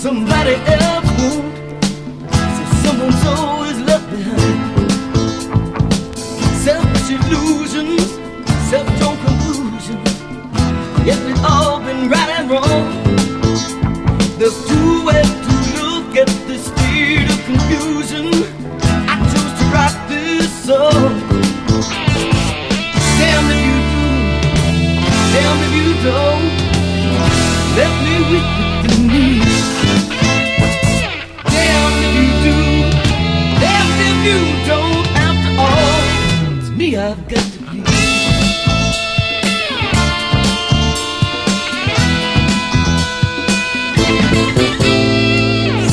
somebody else won't. So someone's always left behind. Selfish illusions, self-drawn conclusions. Yet we've all been right and wrong. There's two ways to look at this state of confusion. love good to be.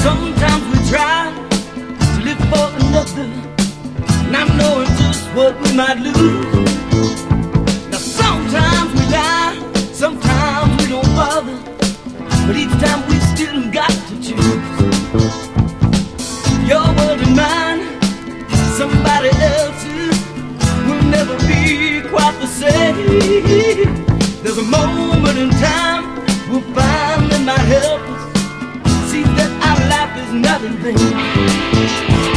Sometimes we try to live for another, not knowing just what we might lose. Now sometimes we lie, sometimes we don't bother, but each time we still got me if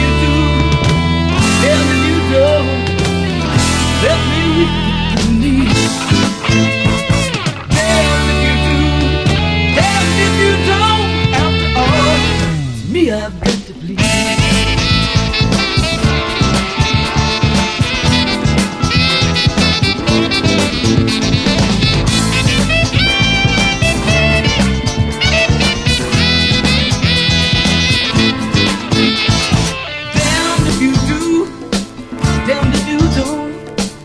you do, me if you don't. Let me if you do, if you don't. After all, me I've please.